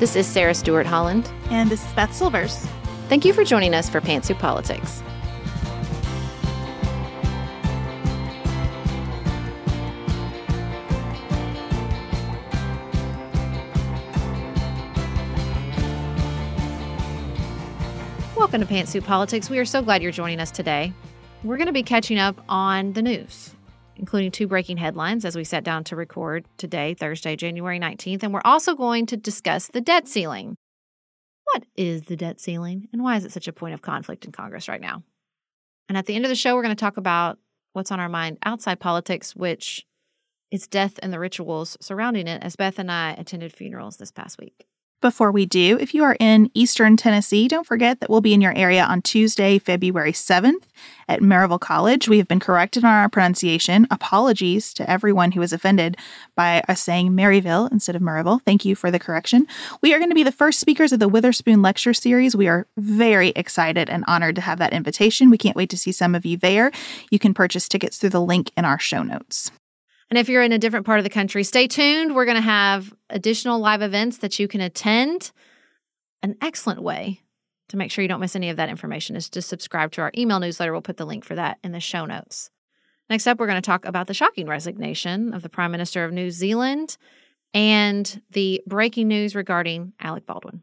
This is Sarah Stewart Holland. And this is Beth Silvers. Thank you for joining us for Pantsuit Politics. Welcome to Pantsuit Politics. We are so glad you're joining us today. We're going to be catching up on the news, including two breaking headlines as we sat down to record today, Thursday, January 19th. And we're also going to discuss the debt ceiling. What is the debt ceiling and why is it such a point of conflict in Congress right now? And at the end of the show, we're going to talk about what's on our mind outside politics, which is death and the rituals surrounding it, as Beth and I attended funerals this past week. Before we do, if you are in Eastern Tennessee, don't forget that we'll be in your area on Tuesday, February 7th at Maryville College. We have been corrected on our pronunciation. Apologies to everyone who was offended by us saying Maryville instead of Maryville. Thank you for the correction. We are going to be the first speakers of the Witherspoon Lecture Series. We are very excited and honored to have that invitation. We can't wait to see some of you there. You can purchase tickets through the link in our show notes. And if you're in a different part of the country, stay tuned. We're going to have additional live events that you can attend. An excellent way to make sure you don't miss any of that information is to subscribe to our email newsletter. We'll put the link for that in the show notes. Next up, we're going to talk about the shocking resignation of the Prime Minister of New Zealand and the breaking news regarding Alec Baldwin.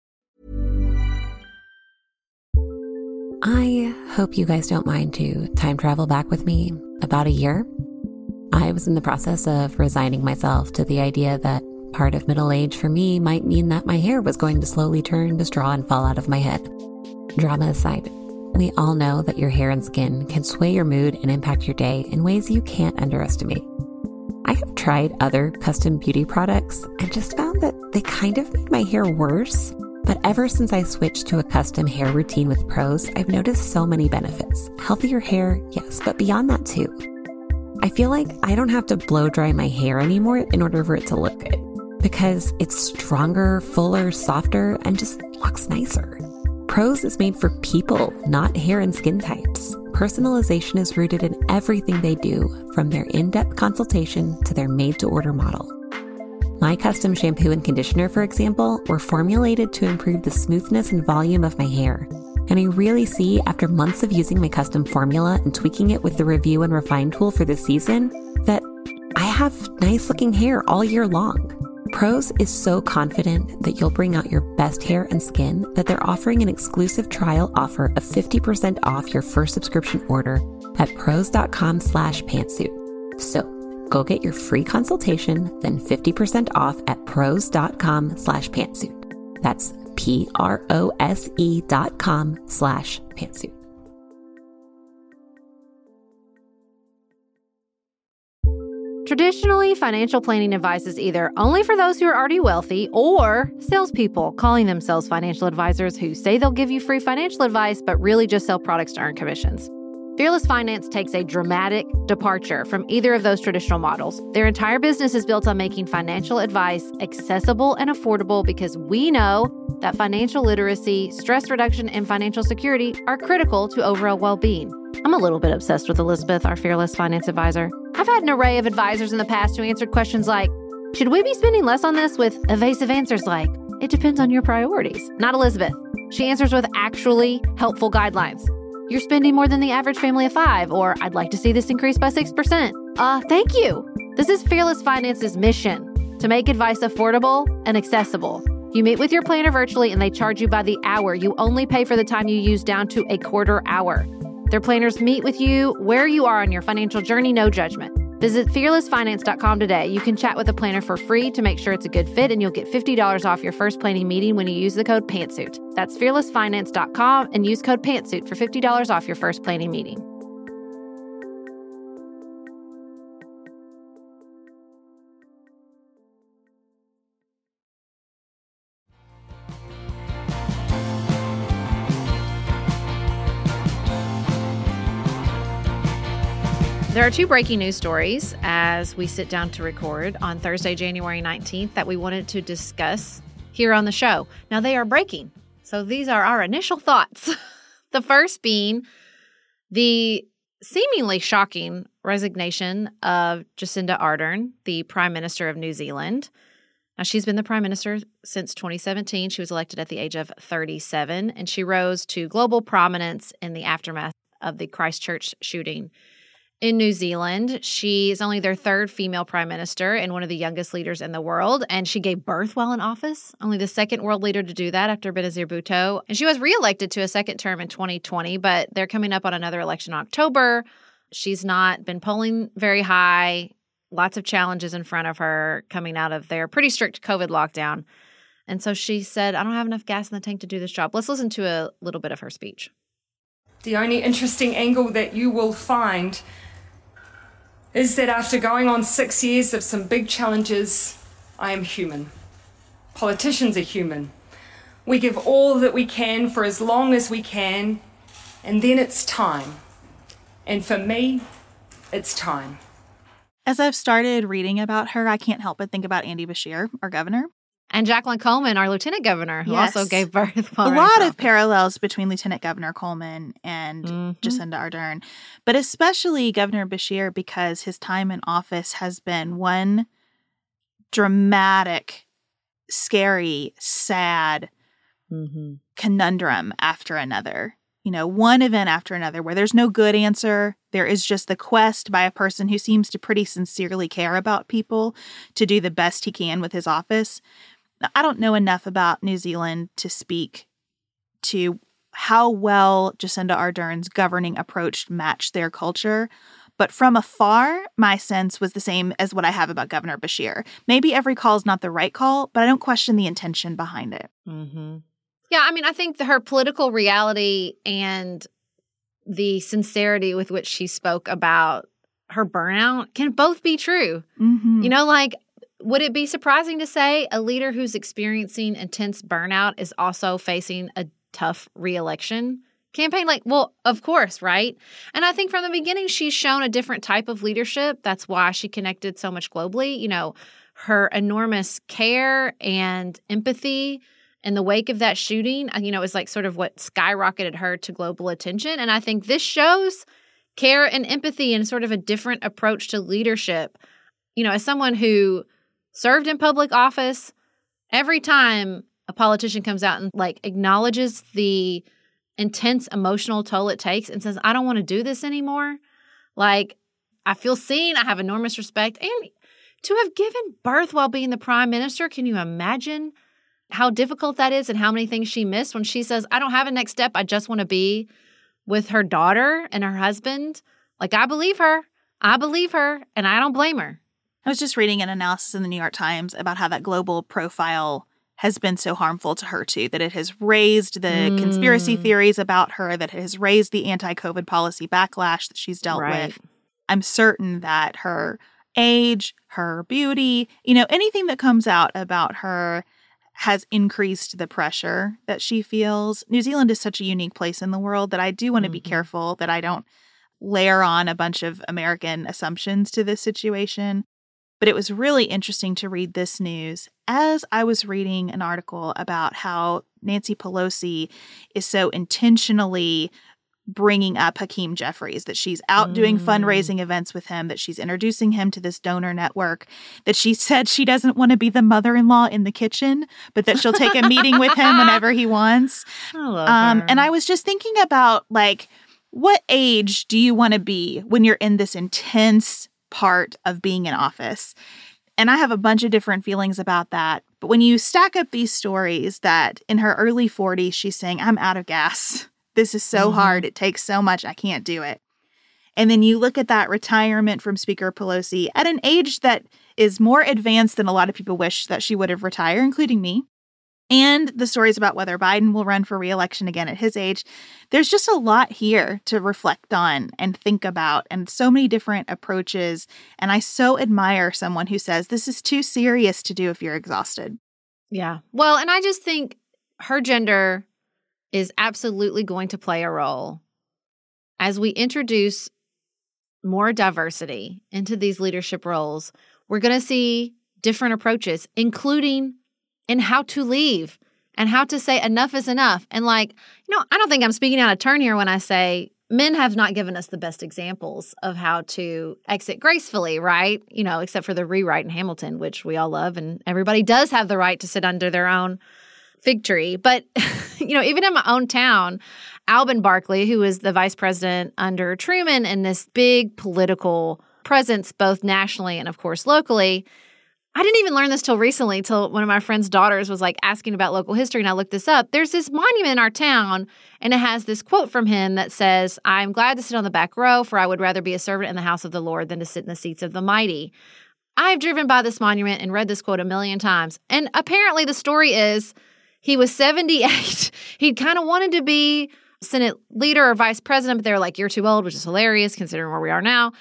I hope you guys don't mind to time travel back with me about a year. I was in the process of resigning myself to the idea that part of middle age for me might mean that my hair was going to slowly turn to straw and fall out of my head. Drama aside, we all know that your hair and skin can sway your mood and impact your day in ways you can't underestimate. I have tried other custom beauty products and just found that they kind of made my hair worse. But ever since I switched to a custom hair routine with Prose, I've noticed so many benefits. Healthier hair, yes, but beyond that too. I feel like I don't have to blow dry my hair anymore in order for it to look good because it's stronger, fuller, softer, and just looks nicer. Prose is made for people, not hair and skin types. Personalization is rooted in everything they do, from their in depth consultation to their made to order model. My custom shampoo and conditioner, for example, were formulated to improve the smoothness and volume of my hair. And I really see, after months of using my custom formula and tweaking it with the review and refine tool for this season, that I have nice looking hair all year long. Prose is so confident that you'll bring out your best hair and skin that they're offering an exclusive trial offer of 50% off your first subscription order at prose.com slash pantsuit. So Go get your free consultation, then 50% off at prose.com slash pantsuit. That's P-R-O-S-E dot com slash pantsuit. Traditionally, financial planning advice is either only for those who are already wealthy or salespeople calling themselves financial advisors who say they'll give you free financial advice but really just sell products to earn commissions. Fearless Finance takes a dramatic departure from either of those traditional models. Their entire business is built on making financial advice accessible and affordable because we know that financial literacy, stress reduction, and financial security are critical to overall well being. I'm a little bit obsessed with Elizabeth, our Fearless Finance advisor. I've had an array of advisors in the past who answered questions like Should we be spending less on this? with evasive answers like It depends on your priorities. Not Elizabeth. She answers with actually helpful guidelines you're spending more than the average family of five, or I'd like to see this increase by 6%. Uh, thank you. This is Fearless Finance's mission to make advice affordable and accessible. You meet with your planner virtually and they charge you by the hour. You only pay for the time you use down to a quarter hour. Their planners meet with you where you are on your financial journey, no judgment. Visit fearlessfinance.com today. You can chat with a planner for free to make sure it's a good fit, and you'll get $50 off your first planning meeting when you use the code PANTSUIT. That's fearlessfinance.com and use code PANTSUIT for $50 off your first planning meeting. There are two breaking news stories as we sit down to record on Thursday, January 19th, that we wanted to discuss here on the show. Now, they are breaking. So these are our initial thoughts. the first being the seemingly shocking resignation of Jacinda Ardern, the Prime Minister of New Zealand. Now, she's been the Prime Minister since 2017. She was elected at the age of 37, and she rose to global prominence in the aftermath of the Christchurch shooting in New Zealand. She is only their third female prime minister and one of the youngest leaders in the world. And she gave birth while in office, only the second world leader to do that after Benazir Bhutto. And she was reelected to a second term in 2020, but they're coming up on another election in October. She's not been polling very high, lots of challenges in front of her coming out of their pretty strict COVID lockdown. And so she said, I don't have enough gas in the tank to do this job. Let's listen to a little bit of her speech. The only interesting angle that you will find is that after going on six years of some big challenges, I am human. Politicians are human. We give all that we can for as long as we can, and then it's time. And for me, it's time. As I've started reading about her, I can't help but think about Andy Beshear, our governor. And Jacqueline Coleman, our lieutenant governor, who Yes. also gave birth. a lot of parallels between Lieutenant Governor Coleman and Mhm. Jacinda Ardern, but especially Governor Beshear because his time in office has been one dramatic, scary, sad Mm-hmm. conundrum after another. You know, one event after another where there's no good answer. There is just the quest by a person who seems to pretty sincerely care about people to do the best he can with his office. Now, I don't know enough about New Zealand to speak to how well Jacinda Ardern's governing approach matched their culture. But from afar, my sense was the same as what I have about Governor Beshear. Maybe every call is not the right call, but I don't question the intention behind it. Mm-hmm. Yeah, I mean, I think that her political reality and the sincerity with which she spoke about her burnout can both be true. Mm-hmm. You know, like, would it be surprising to say a leader who's experiencing intense burnout is also facing a tough reelection campaign? Like, well, of course, right? And I think from the beginning, she's shown a different type of leadership. That's why she connected so much globally. You know, her enormous care and empathy in the wake of that shooting, uh, you know, is like sort of what skyrocketed her to global attention. And I think this shows care and empathy and sort of a different approach to leadership. You know, as someone who served in public office, every time a politician comes out and like acknowledges the intense emotional toll it takes and says, I don't want to do this anymore, like I feel seen, I have enormous respect. And to have given birth while being the prime minister, can you imagine how difficult that is and how many things she missed when she says, I don't have a next step. I just want to be with her daughter and her husband? Like, I believe her. I believe her, and I don't blame her. I was just reading an analysis in the New York Times about how that global profile has been so harmful to her too that it has raised the conspiracy Mm. theories about her that it has raised the anti-covid policy backlash that she's dealt Right. with i'm certain that her age her beauty you know anything that comes out about her has increased the pressure that she feels new zealand is such a unique place in the world that i do want to be Mhm. careful that i don't layer on a bunch of american assumptions to this situation but it was really interesting to read this news as I was reading an article about how Nancy Pelosi is so intentionally bringing up Hakeem Jeffries, that she's out doing Mm. fundraising events with him, that she's introducing him to this donor network, that she said she doesn't want to be the mother in law in the kitchen, but that she'll take a meeting with him whenever he wants. I Um, and I was just thinking about like, what age do you want to be when you're in this intense part of being in office? And I have a bunch of different feelings about that. But when you stack up these stories that in her early 40s, she's saying, I'm out of gas. This is so Mhm. hard. It takes so much. I can't do it. And then you look at that retirement from Speaker Pelosi at an age that is more advanced than a lot of people wish that she would have retired, including me. And the stories about whether Biden will run for reelection again at his age. There's just a lot here to reflect on and think about, and so many different approaches. And I so admire someone who says this is too serious to do if you're exhausted. Yeah. Well, and I just think her gender is absolutely going to play a role as we introduce more diversity into these leadership roles, we're going to see different approaches, including in how to leave and how to say enough is enough. And like, you know, I don't think I'm speaking out of turn here when I say men have not given us the best examples of how to exit gracefully, right? You know, except for the rewrite in Hamilton, which we all love, and everybody does have the right to sit under their own fig tree. But, you know, even in my own town, Alben Barkley, who was the vice president under Truman and this big political presence, both nationally and, of course, locally, I didn't even learn this till recently, till one of my friend's daughters was like asking about local history, and I looked this up. There's this monument in our town, and it has this quote from him that says, I'm glad to sit on the back row, for I would rather be a servant in the house of the Lord than to sit in the seats of the mighty. I've driven by this monument and read this quote a million times. And apparently, the story is he was 78. He'd kind of wanted to be Senate leader or vice president, but they were like, You're too old, which is hilarious considering where we are now.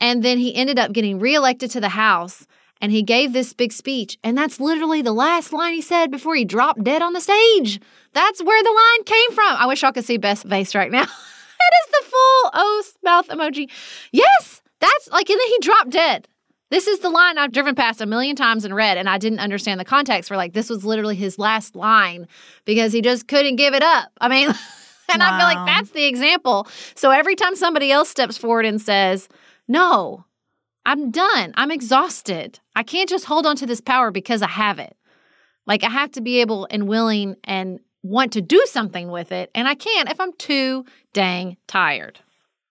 And then he ended up getting reelected to the House and he gave this big speech. And that's literally the last line he said before he dropped dead on the stage. That's where the line came from. I wish y'all could see Beth's face right now. it is the full O mouth emoji. Yes, that's like, and then he dropped dead. This is the line I've driven past a million times and read, and I didn't understand the context for like this was literally his last line because he just couldn't give it up. I mean, and wow. I feel like that's the example. So every time somebody else steps forward and says, No, I'm done. I'm exhausted. I can't just hold on to this power because I have it. Like I have to be able and willing and want to do something with it. And I can't if I'm too dang tired.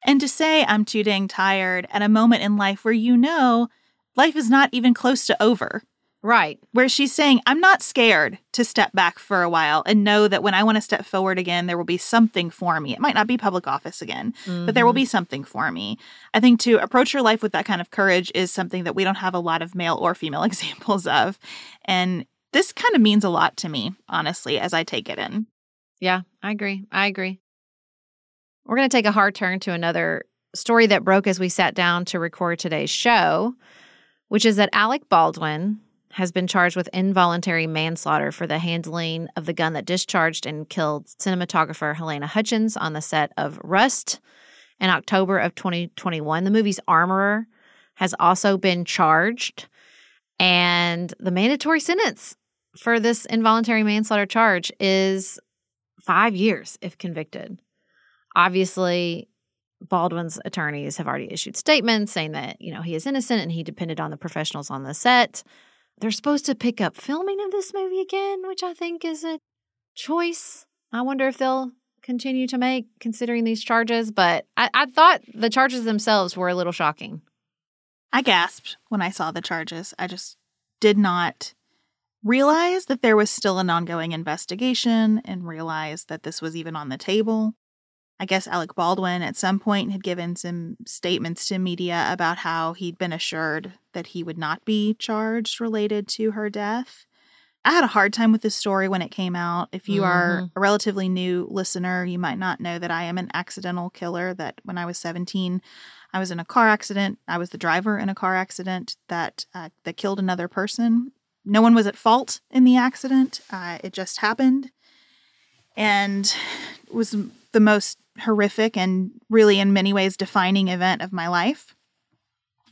And to say I'm too dang tired at a moment in life where you know life is not even close to over. Right. Where she's saying, I'm not scared to step back for a while and know that when I want to step forward again, there will be something for me. It might not be public office again, mm-hmm. but there will mm-hmm. be something for me. I think to approach your life with that kind of courage is something that we don't have a lot of male or female examples of. And this kind of means a lot to me, honestly, as I take it in. Yeah, I agree. I agree. We're going to take a hard turn to another story that broke as we sat down to record today's show, which is that Alec Baldwin, has been charged with involuntary manslaughter for the handling of the gun that discharged and killed cinematographer Halyna Hutchins on the set of Rust in October of 2021. The movie's armorer has also been charged, and the mandatory sentence for this involuntary manslaughter charge is five years if convicted. Obviously, Baldwin's attorneys have already issued statements saying that, you know, he is innocent and he depended on the professionals on the set. They're supposed to pick up filming of this movie again, which I think is a choice. I wonder if they'll continue to make considering these charges, but I, I thought the charges themselves were a little shocking. I gasped when I saw the charges. I just did not realize that there was still an ongoing investigation and realize that this was even on the table. I guess Alec Baldwin at some point had given some statements to media about how he'd been assured that he would not be charged related to her death. I had a hard time with this story when it came out. If you mm-hmm. are a relatively new listener, you might not know that I am an accidental killer. That when I was 17, I was in a car accident. I was the driver in a car accident that uh, that killed another person. No one was at fault in the accident. Uh, it just happened, and was the most horrific and really, in many ways, defining event of my life.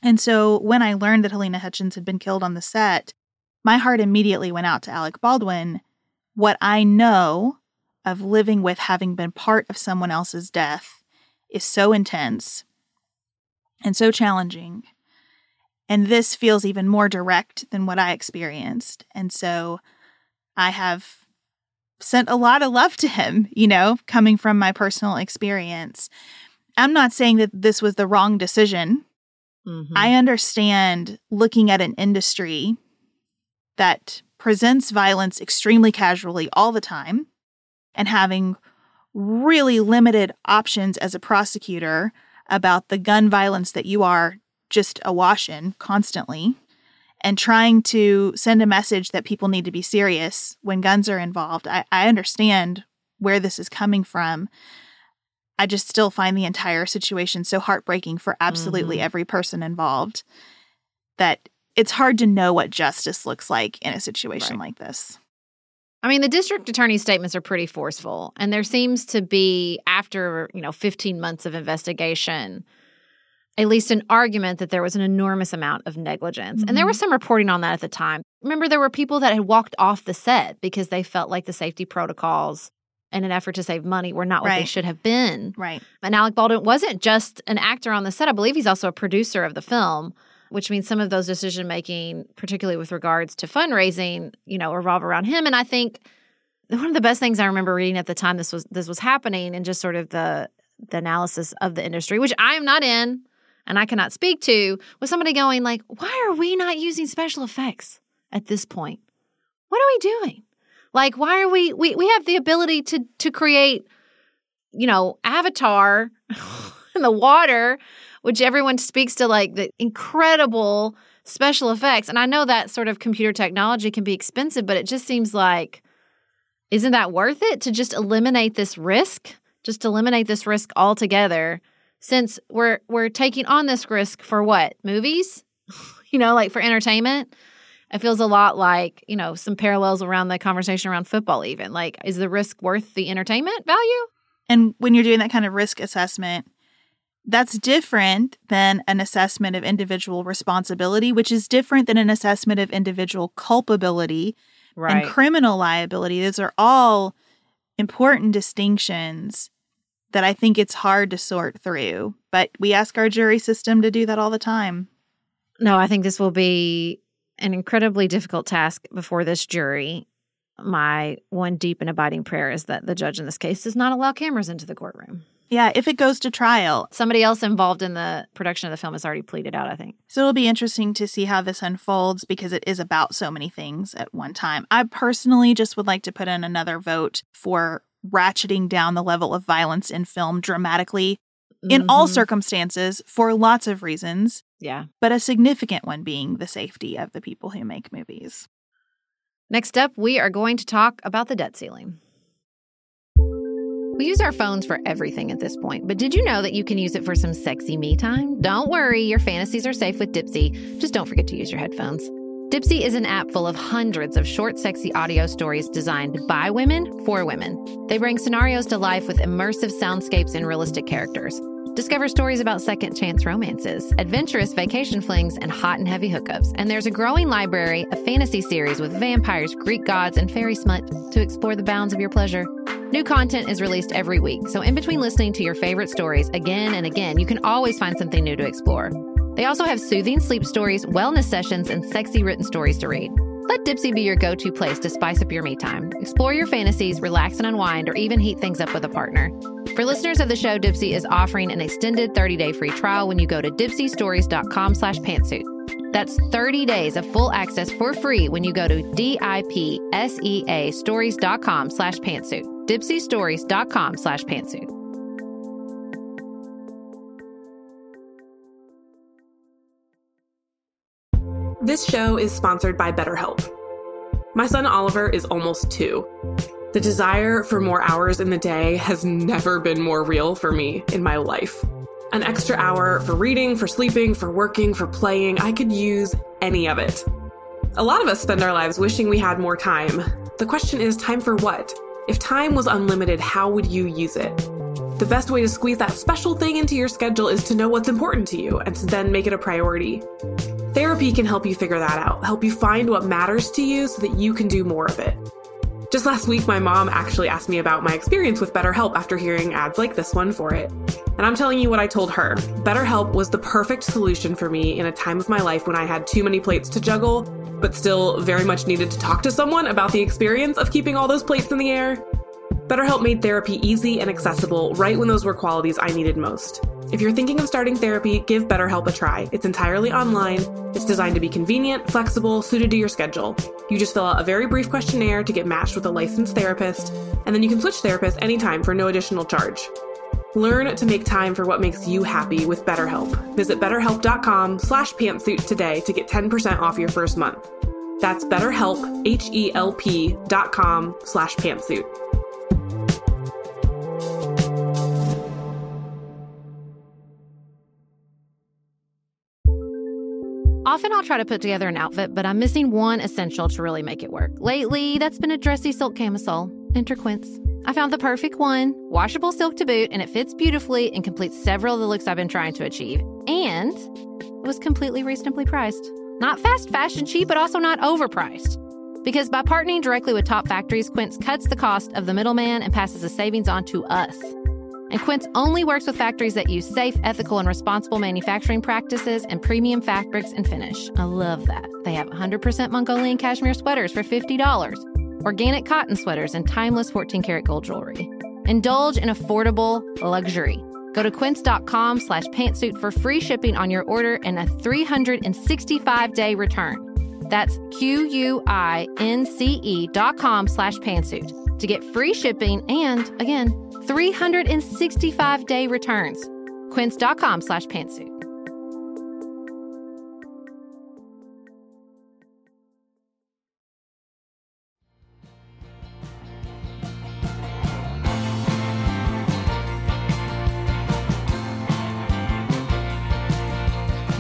And so when I learned that Halyna Hutchins had been killed on the set, my heart immediately went out to Alec Baldwin. What I know of living with having been part of someone else's death is so intense and so challenging. And this feels even more direct than what I experienced. And so I have sent a lot of love to him, you know, coming from my personal experience. I'm not saying that this was the wrong decision. Mm-hmm. I understand looking at an industry that presents violence extremely casually all the time and having really limited options as a prosecutor about the gun violence that you are just awash in constantly and trying to send a message that people need to be serious when guns are involved. I, I understand where this is coming from. I just still find the entire situation so heartbreaking for absolutely mm-hmm. every person involved that it's hard to know what justice looks like in a situation right. like this. I mean, the district attorney's statements are pretty forceful, and there seems to be, after, you know, 15 months of investigation, at least an argument that there was an enormous amount of negligence. Mm-hmm. And there was some reporting on that at the time. Remember, there were people that had walked off the set because they felt like the safety protocols in an effort to save money were not what right. they should have been. Right. And Alec Baldwin wasn't just an actor on the set. I believe he's also a producer of the film, which means some of those decision making, particularly with regards to fundraising, you know, revolve around him. And I think one of the best things I remember reading at the time this was this was happening and just sort of the the analysis of the industry, which I am not in and I cannot speak to, was somebody going like, why are we not using special effects at this point? What are we doing? Like, why are we we we have the ability to to create, you know, Avatar in the water, which everyone speaks to like the incredible special effects. And I know that sort of computer technology can be expensive, but it just seems like isn't that worth it to just eliminate this risk? Just eliminate this risk altogether since we're we're taking on this risk for what? Movies? you know, like for entertainment? It feels a lot like, you know, some parallels around the conversation around football even. Like is the risk worth the entertainment value? And when you're doing that kind of risk assessment, that's different than an assessment of individual responsibility, which is different than an assessment of individual culpability right. and criminal liability. Those are all important distinctions that I think it's hard to sort through. But we ask our jury system to do that all the time. No, I think this will be an incredibly difficult task before this jury. My one deep and abiding prayer is that the judge in this case does not allow cameras into the courtroom. Yeah, if it goes to trial. Somebody else involved in the production of the film has already pleaded out, I think. So it'll be interesting to see how this unfolds because it is about so many things at one time. I personally just would like to put in another vote for ratcheting down the level of violence in film dramatically in mm-hmm. all circumstances for lots of reasons. Yeah. But a significant one being the safety of the people who make movies. Next up, we are going to talk about the debt ceiling. We use our phones for everything at this point, but did you know that you can use it for some sexy me time? Don't worry, your fantasies are safe with Dipsea. Just don't forget to use your headphones. Dipsea is an app full of hundreds of short, sexy audio stories designed by women for women. They bring scenarios to life with immersive soundscapes and realistic characters. Discover stories about second chance romances, adventurous vacation flings, and hot and heavy hookups. And there's a growing library of fantasy series with vampires, Greek gods, and fairy smut to explore the bounds of your pleasure. New content is released every week, so in between listening to your favorite stories again and again, you can always find something new to explore. They also have soothing sleep stories, wellness sessions, and sexy written stories to read. Let Dipsea be your go to place to spice up your me time. Explore your fantasies, relax and unwind, or even heat things up with a partner. For listeners of the show, Dipsea is offering an extended 30 day free trial when you go to dipseastories.com slash pantsuit. That's 30 days of full access for free when you go to D-I-P-S-E-A stories.com slash pantsuit. Dipseastories.com slash pantsuit. This show is sponsored by BetterHelp. My son Oliver is almost two. The desire for more hours in the day has never been more real for me in my life. An extra hour for reading, for sleeping, for working, for playing, I could use any of it. A lot of us spend our lives wishing we had more time. The question is time for what? If time was unlimited, how would you use it? The best way to squeeze that special thing into your schedule is to know what's important to you and to then make it a priority. Therapy can help you figure that out, help you find what matters to you so that you can do more of it. Just last week, my mom actually asked me about my experience with BetterHelp after hearing ads like this one for it. And I'm telling you what I told her. BetterHelp was the perfect solution for me in a time of my life when I had too many plates to juggle, but still very much needed to talk to someone about the experience of keeping all those plates in the air. BetterHelp made therapy easy and accessible right when those were qualities I needed most. If you're thinking of starting therapy, give BetterHelp a try. It's entirely online. It's designed to be convenient, flexible, suited to your schedule. You just fill out a very brief questionnaire to get matched with a licensed therapist, and then you can switch therapists anytime for no additional charge. Learn to make time for what makes you happy with BetterHelp. Visit betterhelp.com slash pantsuit today to get 10% off your first month. That's betterhelp, H-E-L-P dot com slash pantsuit. Often I'll try to put together an outfit, but I'm missing one essential to really make it work. Lately, that's been a dressy silk camisole, interquince. I found the perfect one, washable silk to boot, and it fits beautifully and completes several of the looks I've been trying to achieve. And it was completely reasonably priced. Not fast fashion cheap, but also not overpriced. Because by partnering directly with top factories, Quince cuts the cost of the middleman and passes the savings on to us. And Quince only works with factories that use safe, ethical, and responsible manufacturing practices and premium fabrics and finish. I love that. They have 100% Mongolian cashmere sweaters for $50, organic cotton sweaters, and timeless 14 karat gold jewelry. Indulge in affordable luxury. Go to quince.com slash pantsuit for free shipping on your order and a 365 day return. That's Q-U-I-N-C-E dot com slash pantsuit to get free shipping and, again, 365 day returns. Quince.com slash pantsuit.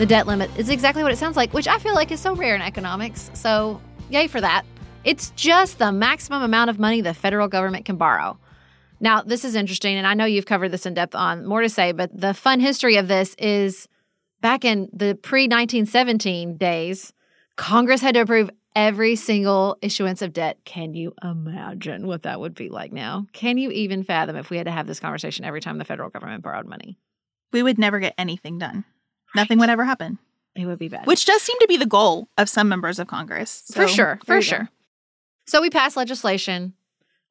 The debt limit is exactly what it sounds like, which I feel like is so rare in economics. So, yay for that. It's just the maximum amount of money the federal government can borrow. Now, this is interesting, and I know you've covered this in depth on more to say, but the fun history of this is back in the pre 1917 days, Congress had to approve every single issuance of debt. Can you imagine what that would be like now? Can you even fathom if we had to have this conversation every time the federal government borrowed money? We would never get anything done. Nothing would ever happen. It would be bad. Which does seem to be the goal of some members of Congress. for sure, for you go. sure. So we passed legislation.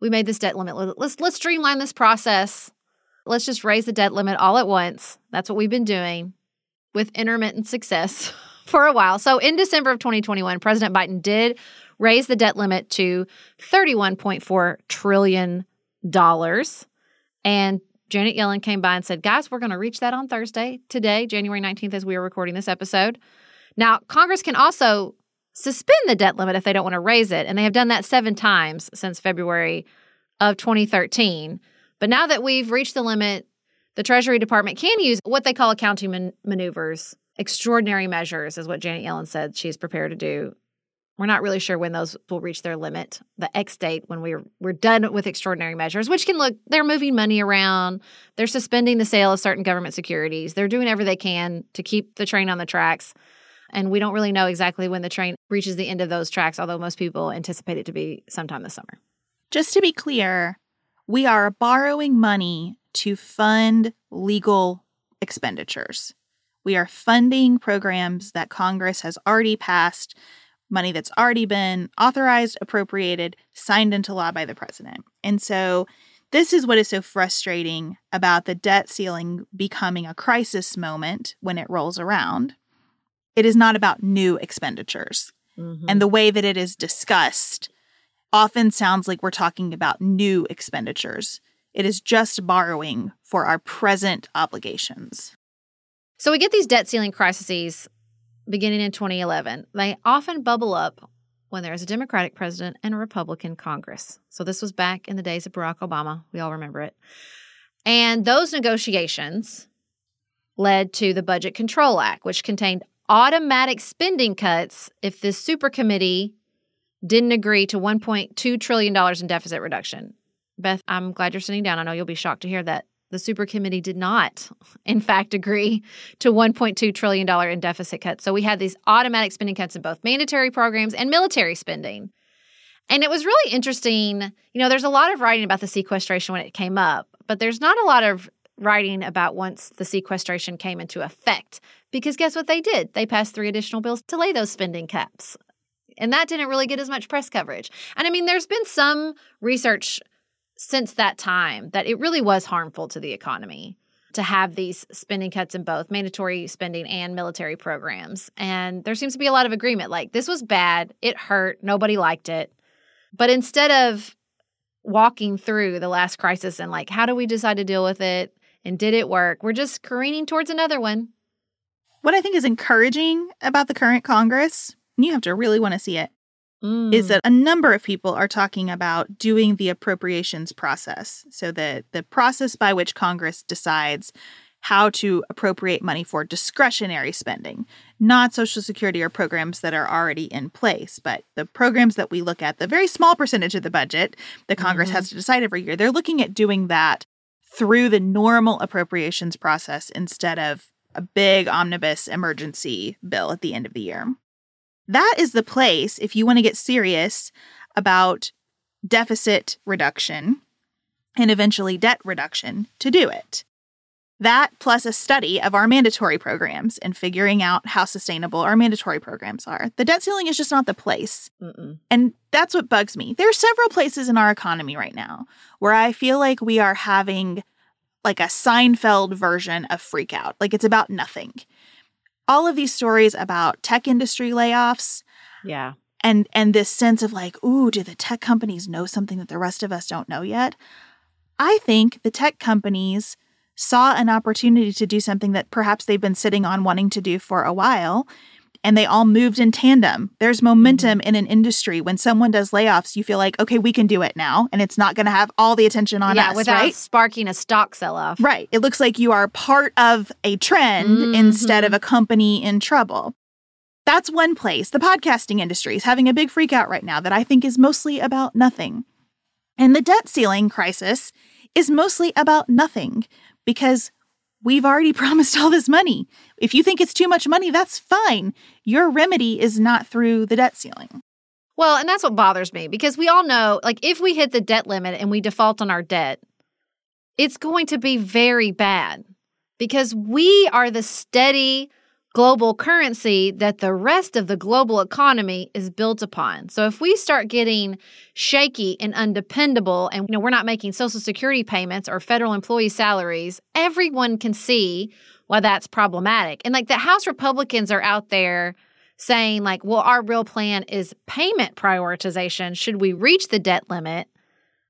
We made this debt limit. Let's let's streamline this process. Let's just raise the debt limit all at once. That's what we've been doing with intermittent success for a while. So in December of 2021, President Biden did raise the debt limit to 31.4 trillion dollars. And Janet Yellen came by and said, "Guys, we're going to reach that on Thursday, today, January 19th as we are recording this episode." Now, Congress can also suspend the debt limit if they don't want to raise it. And they have done that seven times since February of 2013. But now that we've reached the limit, the Treasury Department can use what they call accounting man- maneuvers. Extraordinary measures is what Janet Yellen said she's prepared to do. We're not really sure when those will reach their limit, the X date when we're we're done with extraordinary measures, which can look they're moving money around, they're suspending the sale of certain government securities, they're doing whatever they can to keep the train on the tracks. And we don't really know exactly when the train reaches the end of those tracks, although most people anticipate it to be sometime this summer. Just to be clear, we are borrowing money to fund legal expenditures. We are funding programs that Congress has already passed, money that's already been authorized, appropriated, signed into law by the president. And so this is what is so frustrating about the debt ceiling becoming a crisis moment when it rolls around. It is not about new expenditures. Mm-hmm. And the way that it is discussed often sounds like we're talking about new expenditures. It is just borrowing for our present obligations. So we get these debt ceiling crises beginning in 2011. They often bubble up when there's a Democratic president and a Republican Congress. So this was back in the days of Barack Obama. We all remember it. And those negotiations led to the Budget Control Act, which contained automatic spending cuts if this super committee didn't agree to $1.2 trillion in deficit reduction. Beth, I'm glad you're sitting down. I know you'll be shocked to hear that the super committee did not, in fact, agree to $1.2 trillion in deficit cuts. So we had these automatic spending cuts in both mandatory programs and military spending. And it was really interesting. You know, there's a lot of writing about the sequestration when it came up, but there's not a lot of writing about once the sequestration came into effect. Because guess what they did? They passed three additional bills to lay those spending caps. And that didn't really get as much press coverage. And I mean, there's been some research since that time that it really was harmful to the economy to have these spending cuts in both mandatory spending and military programs. And there seems to be a lot of agreement like this was bad, it hurt, nobody liked it. But instead of walking through the last crisis and like, how do we decide to deal with it? And did it work? We're just careening towards another one. What I think is encouraging about the current Congress, and you have to really want to see it, is that a number of people are talking about doing the appropriations process. So the the process by which Congress decides how to appropriate money for discretionary spending, not Social Security or programs that are already in place, but the programs that we look at, the very small percentage of the budget that Congress mm-hmm. has to decide every year, they're looking at doing that through the normal appropriations process instead of a big omnibus emergency bill at the end of the year. That is the place if you want to get serious about deficit reduction and eventually debt reduction to do it. That plus a study of our mandatory programs and figuring out how sustainable our mandatory programs are. The debt ceiling is just not the place. Mm-mm. And that's what bugs me. There are several places in our economy right now where I feel like we are having like a Seinfeld version of freak out. Like it's about nothing. All of these stories about tech industry layoffs. Yeah. And and this sense of like, ooh, do the tech companies know something that the rest of us don't know yet? I think the tech companies saw an opportunity to do something that perhaps they've been sitting on wanting to do for a while and they all moved in tandem. There's momentum mm-hmm. in an industry. When someone does layoffs, you feel like, okay, we can do it now, and it's not going to have all the attention on yeah, us, without right? sparking a stock sell off. Right. It looks like you are part of a trend mm-hmm. instead of a company in trouble. That's one place. The podcasting industry is having a big freak out right now that I think is mostly about nothing. And the debt ceiling crisis is mostly about nothing because we've already promised all this money. If you think it's too much money, that's fine. Your remedy is not through the debt ceiling. Well, and that's what bothers me because we all know like if we hit the debt limit and we default on our debt, it's going to be very bad because we are the steady global currency that the rest of the global economy is built upon. So if we start getting shaky and undependable and you know we're not making social security payments or federal employee salaries, everyone can see why that's problematic. And like the House Republicans are out there saying like, well our real plan is payment prioritization should we reach the debt limit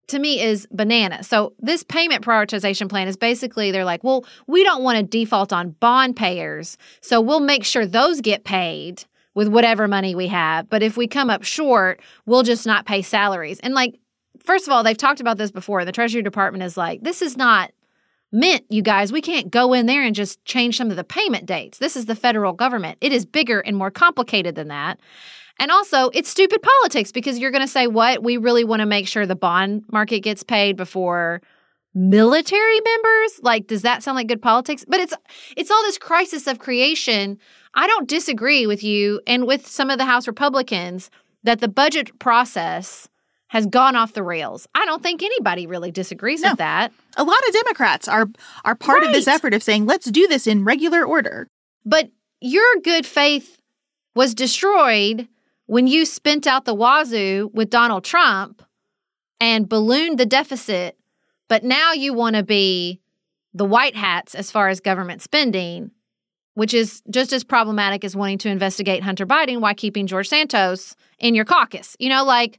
to me is banana. So this payment prioritization plan is basically they're like, well, we don't want to default on bond payers, so we'll make sure those get paid with whatever money we have. But if we come up short, we'll just not pay salaries. And like, first of all, they've talked about this before. The Treasury Department is like, this is not meant, you guys. We can't go in there and just change some of the payment dates. This is the federal government. It is bigger and more complicated than that. And also, it's stupid politics because you're going to say, what? We really want to make sure the bond market gets paid before military members like does that sound like good politics but it's it's all this crisis of creation i don't disagree with you and with some of the house republicans that the budget process has gone off the rails i don't think anybody really disagrees no. with that a lot of democrats are are part right. of this effort of saying let's do this in regular order but your good faith was destroyed when you spent out the wazoo with Donald Trump and ballooned the deficit, but now you want to be the white hats as far as government spending, which is just as problematic as wanting to investigate Hunter Biden while keeping George Santos in your caucus. You know, like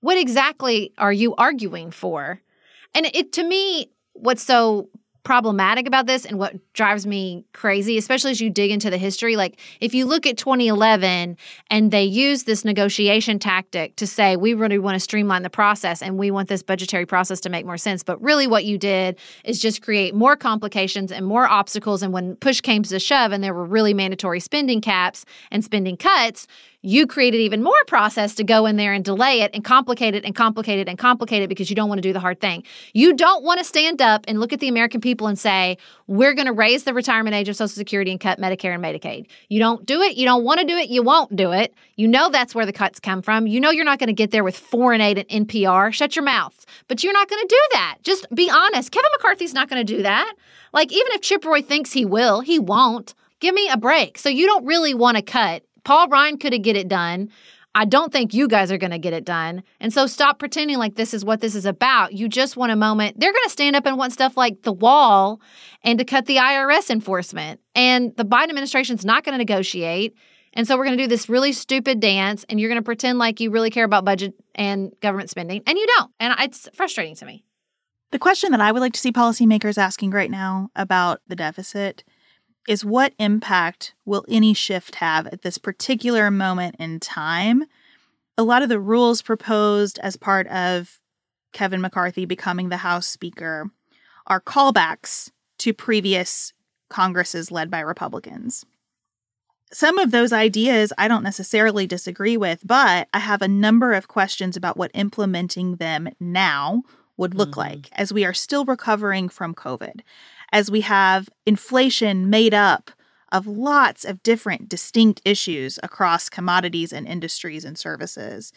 what exactly are you arguing for? And it to me, what's so problematic about this and what drives me crazy, especially as you dig into the history. Like, if you look at 2011 and they use this negotiation tactic to say, we really want to streamline the process and we want this budgetary process to make more sense. But really, what you did is just create more complications and more obstacles. And when push came to shove and there were really mandatory spending caps and spending cuts, you created even more process to go in there and delay it and complicate it and complicate it and complicate it because you don't want to do the hard thing. You don't want to stand up and look at the American people and say, we're going to raise the retirement age of Social Security and cut Medicare and Medicaid. You don't do it. You don't want to do it. You won't do it. You know that's where the cuts come from. You know you're not going to get there with foreign aid and NPR. Shut your mouth. But you're not going to do that. Just be honest. Kevin McCarthy's not going to do that. Like, even if Chip Roy thinks he will, he won't. Give me a break. So you don't really want to cut Paul Ryan could have get it done. I don't think you guys are going to get it done. And so stop pretending like this is what this is about. You just want a moment. They're going to stand up and want stuff like the wall and to cut the IRS enforcement. And the Biden administration's not going to negotiate. And so we're going to do this really stupid dance and you're going to pretend like you really care about budget and government spending and you don't. And it's frustrating to me. The question that I would like to see policymakers asking right now about the deficit is what impact will any shift have at this particular moment in time? A lot of the rules proposed as part of Kevin McCarthy becoming the House Speaker are callbacks to previous Congresses led by Republicans. Some of those ideas I don't necessarily disagree with, but I have a number of questions about what implementing them now would look mm-hmm. like as we are still recovering from COVID, as we have inflation made up of lots of different distinct issues across commodities and industries and services.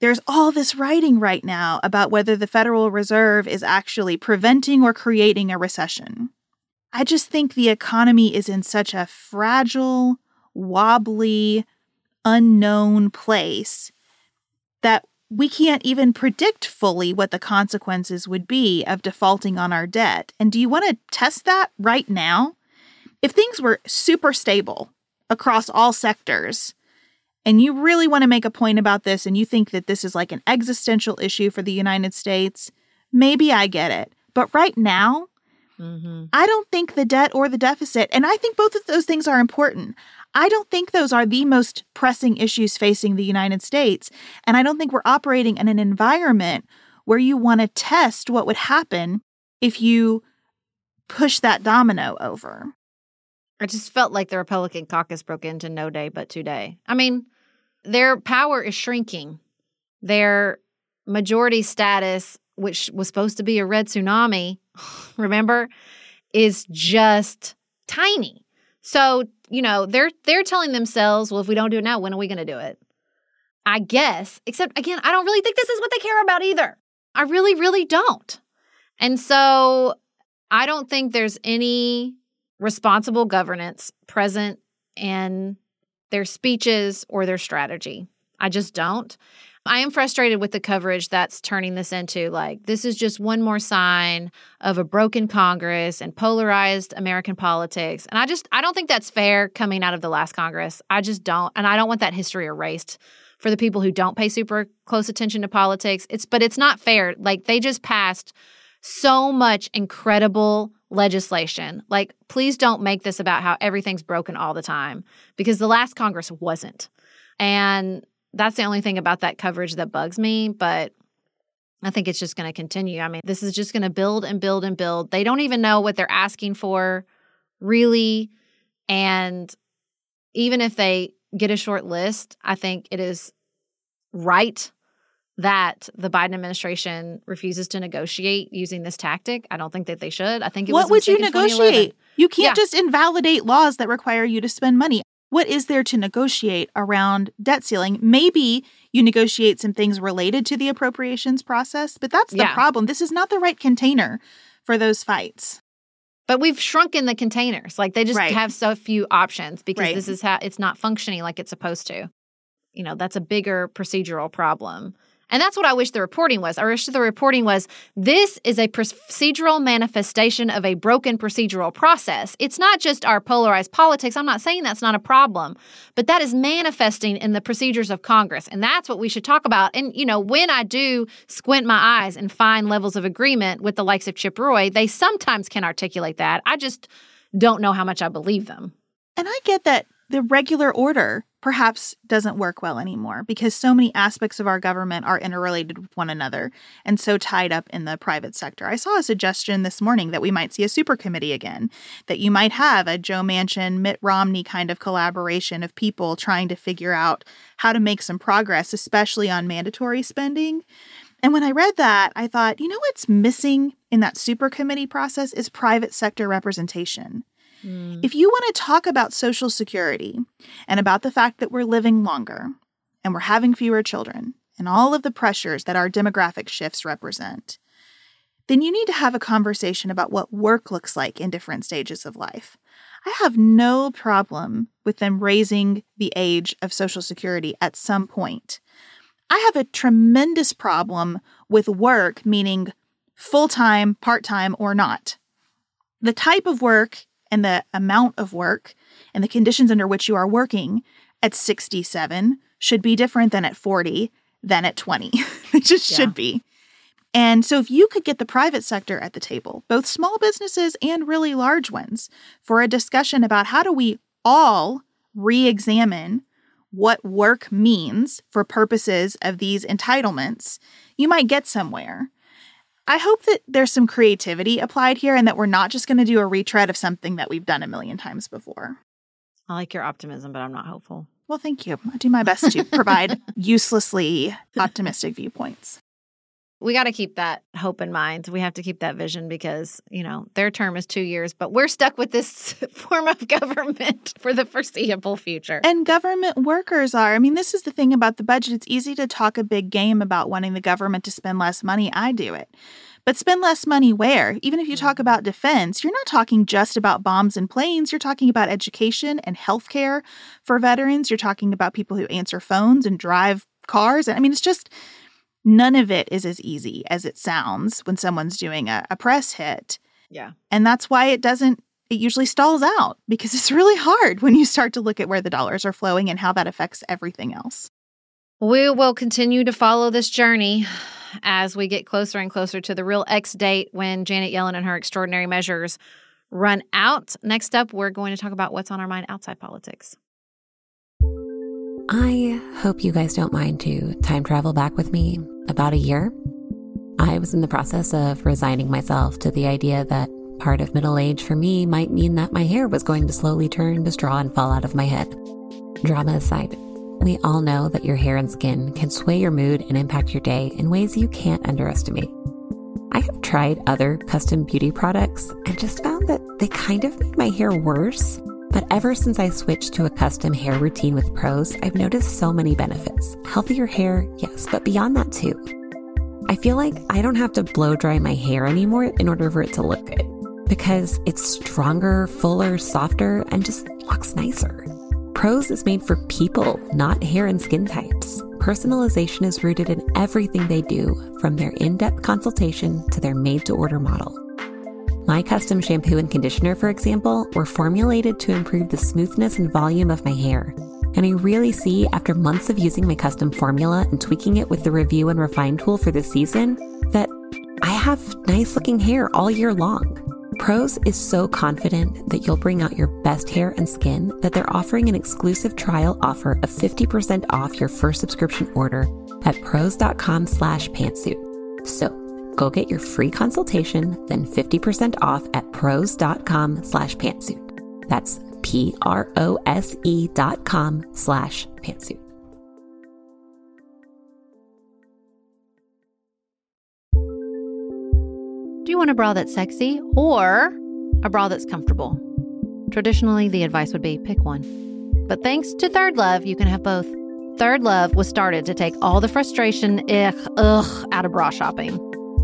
There's all this writing right now about whether the Federal Reserve is actually preventing or creating a recession. I just think the economy is in such a fragile, wobbly, unknown place that we can't even predict fully what the consequences would be of defaulting on our debt. And do you want to test that right now? If things were super stable across all sectors, and you really want to make a point about this and you think that this is like an existential issue for the United States, maybe I get it. But right now, mm-hmm. I don't think the debt or the deficit, and I think both of those things are important. I don't think those are the most pressing issues facing the United States. And I don't think we're operating in an environment where you want to test what would happen if you push that domino over. I just felt like the Republican caucus broke into no day but today. I mean, their power is shrinking. Their majority status, which was supposed to be a red tsunami, remember, is just tiny. So, you know, they're they're telling themselves, well, if we don't do it now, when are we going to do it? I guess, except again, I don't really think this is what they care about either. I really really don't. And so, I don't think there's any responsible governance present in their speeches or their strategy. I just don't. I am frustrated with the coverage that's turning this into like this is just one more sign of a broken Congress and polarized American politics. And I just I don't think that's fair coming out of the last Congress. I just don't and I don't want that history erased for the people who don't pay super close attention to politics. It's but it's not fair. Like they just passed so much incredible legislation. Like please don't make this about how everything's broken all the time because the last Congress wasn't. And that's the only thing about that coverage that bugs me, but I think it's just going to continue. I mean, this is just going to build and build and build. They don't even know what they're asking for, really. And even if they get a short list, I think it is right that the Biden administration refuses to negotiate using this tactic. I don't think that they should. I think it what would you negotiate? You can't yeah. just invalidate laws that require you to spend money what is there to negotiate around debt ceiling? Maybe you negotiate some things related to the appropriations process, but that's the yeah. problem. This is not the right container for those fights. But we've shrunken the containers. Like they just right. have so few options because right. this is how it's not functioning like it's supposed to. You know, that's a bigger procedural problem. And that's what I wish the reporting was. I wish the reporting was this is a procedural manifestation of a broken procedural process. It's not just our polarized politics. I'm not saying that's not a problem, but that is manifesting in the procedures of Congress. And that's what we should talk about. And, you know, when I do squint my eyes and find levels of agreement with the likes of Chip Roy, they sometimes can articulate that. I just don't know how much I believe them. And I get that the regular order perhaps doesn't work well anymore because so many aspects of our government are interrelated with one another and so tied up in the private sector. I saw a suggestion this morning that we might see a super committee again, that you might have a Joe Manchin, Mitt Romney kind of collaboration of people trying to figure out how to make some progress, especially on mandatory spending. And when I read that, I thought, you know what's missing in that super committee process is private sector representation. Mm. If you want to talk about Social Security and about the fact that we're living longer and we're having fewer children and all of the pressures that our demographic shifts represent, then you need to have a conversation about what work looks like in different stages of life. I have no problem with them raising the age of Social Security at some point. I have a tremendous problem with work, meaning full time, part time, or not. The type of work and the amount of work and the conditions under which you are working at 67 should be different than at 40 than at 20. it just yeah. should be. And so, if you could get the private sector at the table, both small businesses and really large ones, for a discussion about how do we all re examine what work means for purposes of these entitlements, you might get somewhere. I hope that there's some creativity applied here and that we're not just going to do a retread of something that we've done a million times before. I like your optimism, but I'm not hopeful. Well, thank you. I do my best to provide uselessly optimistic viewpoints. We got to keep that hope in mind. We have to keep that vision because, you know, their term is two years, but we're stuck with this form of government for the foreseeable future. And government workers are. I mean, this is the thing about the budget. It's easy to talk a big game about wanting the government to spend less money. I do it. But spend less money where? Even if you talk mm. about defense, you're not talking just about bombs and planes. You're talking about education and healthcare for veterans. You're talking about people who answer phones and drive cars. I mean, it's just none of it is as easy as it sounds when someone's doing a, a press hit. Yeah. And that's why it doesn't, it usually stalls out because it's really hard when you start to look at where the dollars are flowing and how that affects everything else. We will continue to follow this journey as we get closer and closer to the real X date when Janet Yellen and her extraordinary measures run out. Next up, we're going to talk about what's on our mind outside politics. I hope you guys don't mind to time travel back with me about a year. I was in the process of resigning myself to the idea that part of middle age for me might mean that my hair was going to slowly turn to straw and fall out of my head. Drama aside, we all know that your hair and skin can sway your mood and impact your day in ways you can't underestimate. I have tried other custom beauty products and just found that they kind of made my hair worse. But ever since I switched to a custom hair routine with Prose, I've noticed so many benefits. Healthier hair, yes, but beyond that too. I feel like I don't have to blow dry my hair anymore in order for it to look good because it's stronger, fuller, softer, and just looks nicer. Prose is made for people, not hair and skin types. Personalization is rooted in everything they do, from their in depth consultation to their made to order model. My custom shampoo and conditioner, for example, were formulated to improve the smoothness and volume of my hair. And I really see, after months of using my custom formula and tweaking it with the review and refine tool for this season, that I have nice looking hair all year long. Prose is so confident that you'll bring out your best hair and skin that they're offering an exclusive trial offer of 50% off your first subscription order at prose.com slash pantsuit. So go get your free consultation, then 50% off at prose.com slash pantsuit. That's P-R-O-S-E dot com slash pantsuit. Do you want a bra that's sexy or a bra that's comfortable? Traditionally, the advice would be pick one. But thanks to ThirdLove, you can have both. ThirdLove was started to take all the frustration, ugh, ugh, out of bra shopping.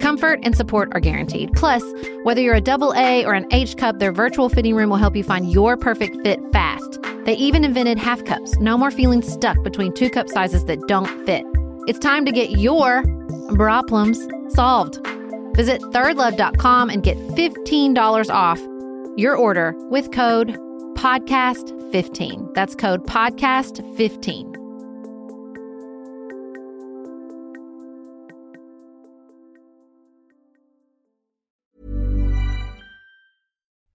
Comfort and support are guaranteed. Plus, whether you're a double A or an H cup, their virtual fitting room will help you find your perfect fit fast. They even invented half cups. No more feeling stuck between two cup sizes that don't fit. It's time to get your problems solved. Visit thirdlove.com and get $15 off your order with code podcast15. That's code podcast15.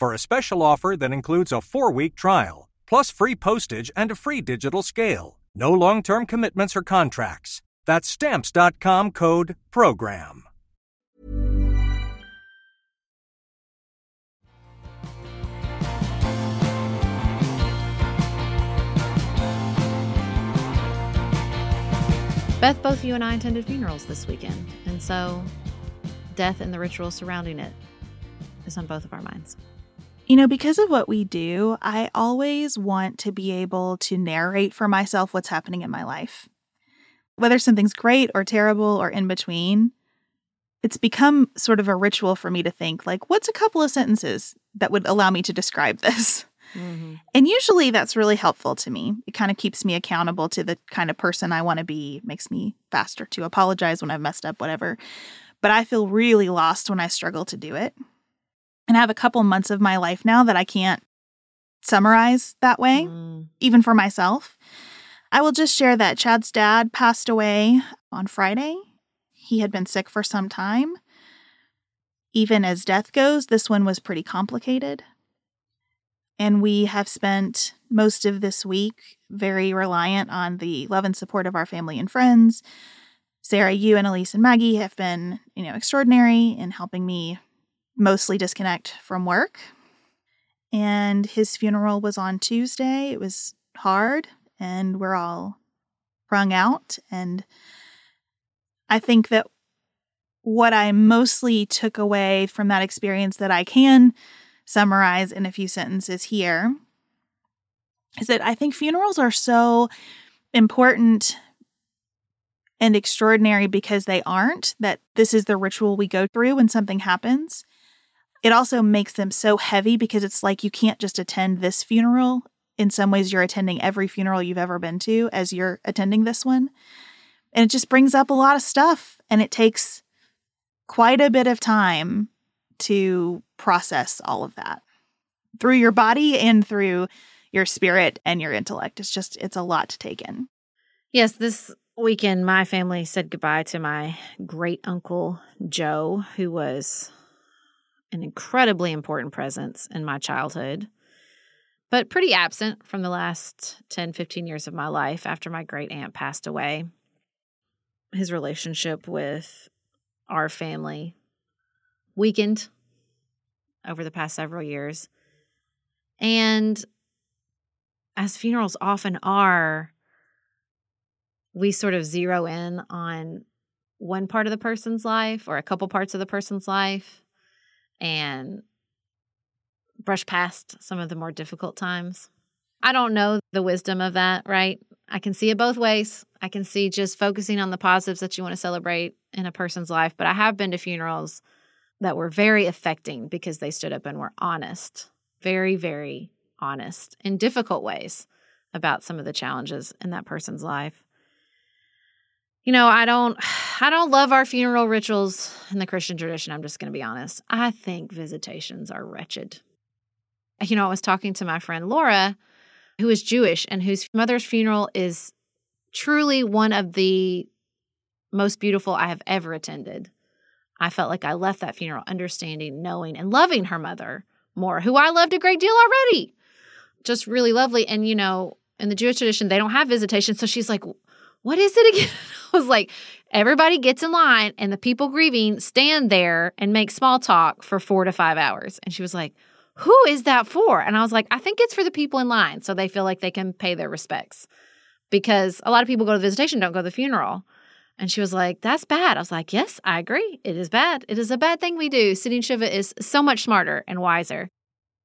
for a special offer that includes a four week trial, plus free postage and a free digital scale. No long term commitments or contracts. That's stamps.com code PROGRAM. Beth, both you and I attended funerals this weekend, and so death and the ritual surrounding it is on both of our minds. You know, because of what we do, I always want to be able to narrate for myself what's happening in my life. Whether something's great or terrible or in between, it's become sort of a ritual for me to think, like, what's a couple of sentences that would allow me to describe this? Mm-hmm. And usually that's really helpful to me. It kind of keeps me accountable to the kind of person I want to be, makes me faster to apologize when I've messed up, whatever. But I feel really lost when I struggle to do it. And I have a couple months of my life now that I can't summarize that way, mm. even for myself. I will just share that Chad's dad passed away on Friday. He had been sick for some time. Even as death goes, this one was pretty complicated. And we have spent most of this week very reliant on the love and support of our family and friends. Sarah, you and Elise and Maggie have been, you know, extraordinary in helping me mostly disconnect from work. And his funeral was on Tuesday. It was hard, and we're all wrung out. And I think that what I mostly took away from that experience that I can summarize in a few sentences here is that I think funerals are so important and extraordinary because they aren't, that this is the ritual we go through when something happens. It also makes them so heavy because it's like you can't just attend this funeral. In some ways, you're attending every funeral you've ever been to as you're attending this one. And it just brings up a lot of stuff and it takes quite a bit of time to process all of that through your body and through your spirit and your intellect. It's just, it's a lot to take in. Yes, this weekend, my family said goodbye to my great uncle Joe, who was an incredibly important presence in my childhood, but pretty absent from the last 10, 15 years of my life after my great aunt passed away. His relationship with our family weakened over the past several years. And as funerals often are, we sort of zero in on one part of the person's life or a couple parts of the person's life and brush past some of the more difficult times. I don't know the wisdom of that, right? I can see it both ways. I can see just focusing on the positives that you want to celebrate in a person's life, but I have been to funerals that were very affecting because they stood up and were honest, very, very honest in difficult ways about some of the challenges in that person's life. You know, I don't I don't love our funeral rituals in the Christian tradition, I'm just going to be honest. I think visitations are wretched. You know, I was talking to my friend Laura who is Jewish and whose mother's funeral is truly one of the most beautiful I have ever attended. I felt like I left that funeral understanding, knowing, and loving her mother more, who I loved a great deal already. Just really lovely. And, you know, in the Jewish tradition, they don't have visitation. So she's like, What is it again? Was like, Everybody gets in line, and the people grieving stand there and make small talk for four to five hours. And she was like, Who is that for? And I was like, I think it's for the people in line so they feel like they can pay their respects. Because a lot of people go to the visitation, don't go to the funeral. And she was like, That's bad. I was like, Yes, I agree. It is bad. It is a bad thing we do. Sitting Shiva is so much smarter and wiser.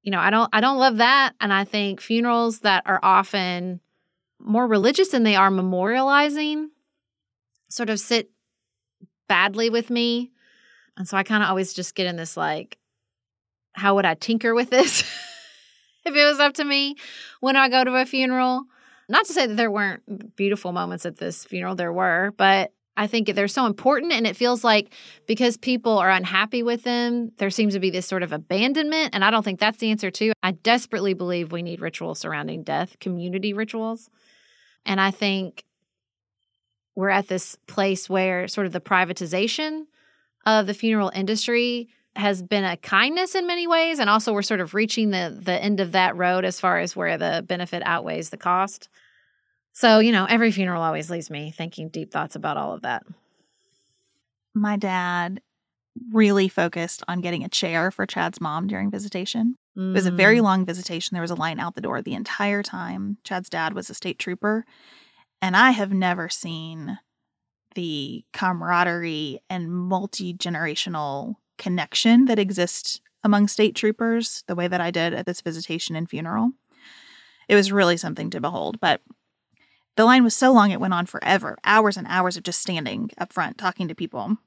You know, I don't I don't love that. And I think funerals that are often more religious than they are memorializing sort of sit badly with me. And so I kind of always just get in this like, how would I tinker with this if it was up to me when I go to a funeral? Not to say that there weren't beautiful moments at this funeral, there were, but I think they're so important. And it feels like because people are unhappy with them, there seems to be this sort of abandonment. And I don't think that's the answer, too. I desperately believe we need rituals surrounding death, community rituals. And I think we're at this place where sort of the privatization of the funeral industry has been a kindness in many ways and also we're sort of reaching the the end of that road as far as where the benefit outweighs the cost So, you know, every funeral always leaves me thinking deep thoughts about all of that. My dad really focused on getting a chair for Chad's mom during visitation. It was a very Mm. long visitation. There was a line out the door the entire time. Chad's dad was a state trooper. And I have never seen the camaraderie and multi generational connection that exists among state troopers the way that I did at this visitation and funeral. It was really something to behold. But the line was so long, it went on forever hours and hours of just standing up front talking to people.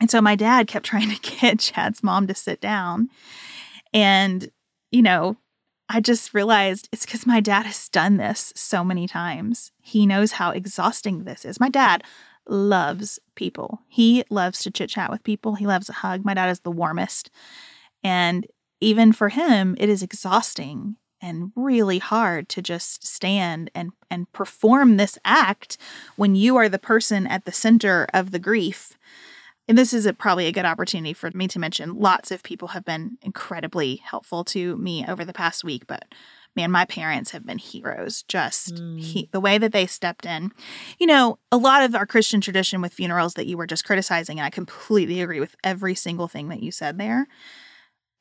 And so my dad kept trying to get Chad's mom to sit down. And, you know, I just realized it's because my dad has done this so many times. He knows how exhausting this is. My dad loves people. He loves to chit chat with people. He loves a hug. My dad is the warmest. And even for him, it is exhausting and really hard to just stand and and perform this act when you are the person at the center of the grief. And this is a, probably a good opportunity for me to mention lots of people have been incredibly helpful to me over the past week, but man, my parents have been heroes. Just mm. he, the way that they stepped in. You know, a lot of our Christian tradition with funerals that you were just criticizing, and I completely agree with every single thing that you said there.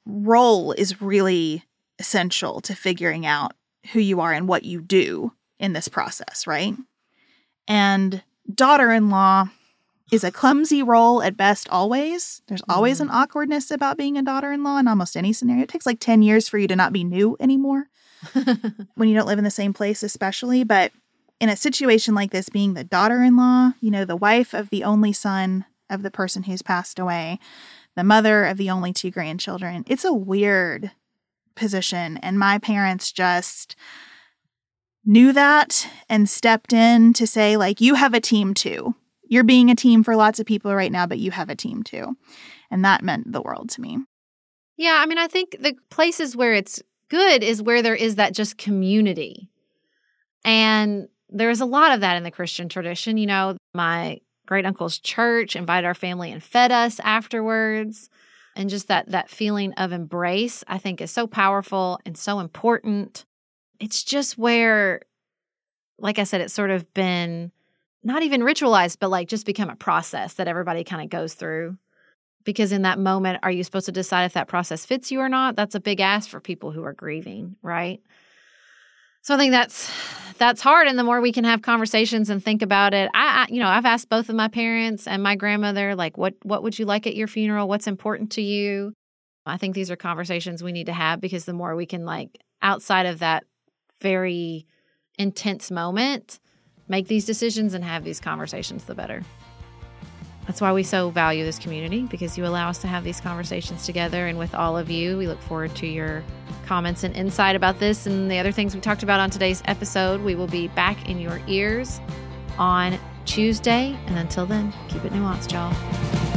Role is really essential to figuring out who you are and what you do in this process, right? And daughter in law is a clumsy role at best, always. There's always an mm-hmm. awkwardness about being a daughter in law in almost any scenario. It takes like 10 years for you to not be new anymore when you don't live in the same place, especially. But in a situation like this, being the daughter in law, you know, the wife of the only son of the person who's passed away, the mother of the only two grandchildren, it's a weird position. And my parents just knew that and stepped in to say, like, you have a team too. You're being a team for lots of people right now, but you have a team too. And that meant the world to me. Yeah, I mean, I think the places where it's good is where there is that just community. And there's a lot of that in the Christian tradition. You know, my great uncle's church invited our family and fed us afterwards. And just that that feeling of embrace, I think is so powerful and so important. It's just where, like I said, it's sort of been not even ritualized, but like just become a process that everybody kind of goes through. Because in that moment are you supposed to decide if that process fits you or not? That's a big ask for people who are grieving right? So i think that's that's hard and the more we can have conversations and think about it I, I you know i've asked both of my parents and my grandmother like what what would you like at your funeral? What's important to you? I think these are conversations we need to have because the more we can like outside of that very intense moment make these decisions and have these conversations the better that's why we so value this community because you allow us to have these conversations together and with all of you. We look forward to your comments and insight about this and the other things we talked about on today's episode. We will be back in your ears on Tuesday. And until then, keep it nuanced, y'all.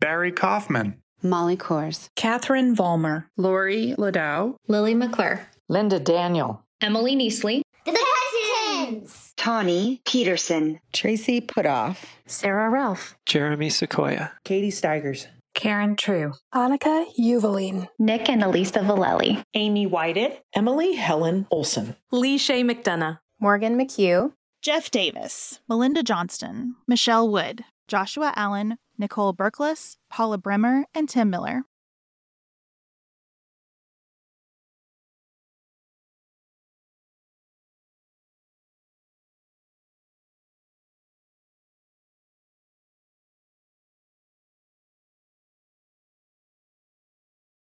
Barry Kaufman, Molly Kors, Catherine Vollmer, Lori Ladow, Lily McClure, Linda Daniel, Emily Neasley, The Cousins, Tawny Peterson, Tracy Putoff, Sarah Ralph, Jeremy Sequoia, Katie Steigers, Karen True, Annika Uvaline, Nick and Elisa Valelli, Amy Whited, Emily Helen Olson, Lee Shay McDonough, Morgan McHugh, Jeff Davis, Melinda Johnston, Michelle Wood, Joshua Allen, Nicole Berkless, Paula Bremer, and Tim Miller.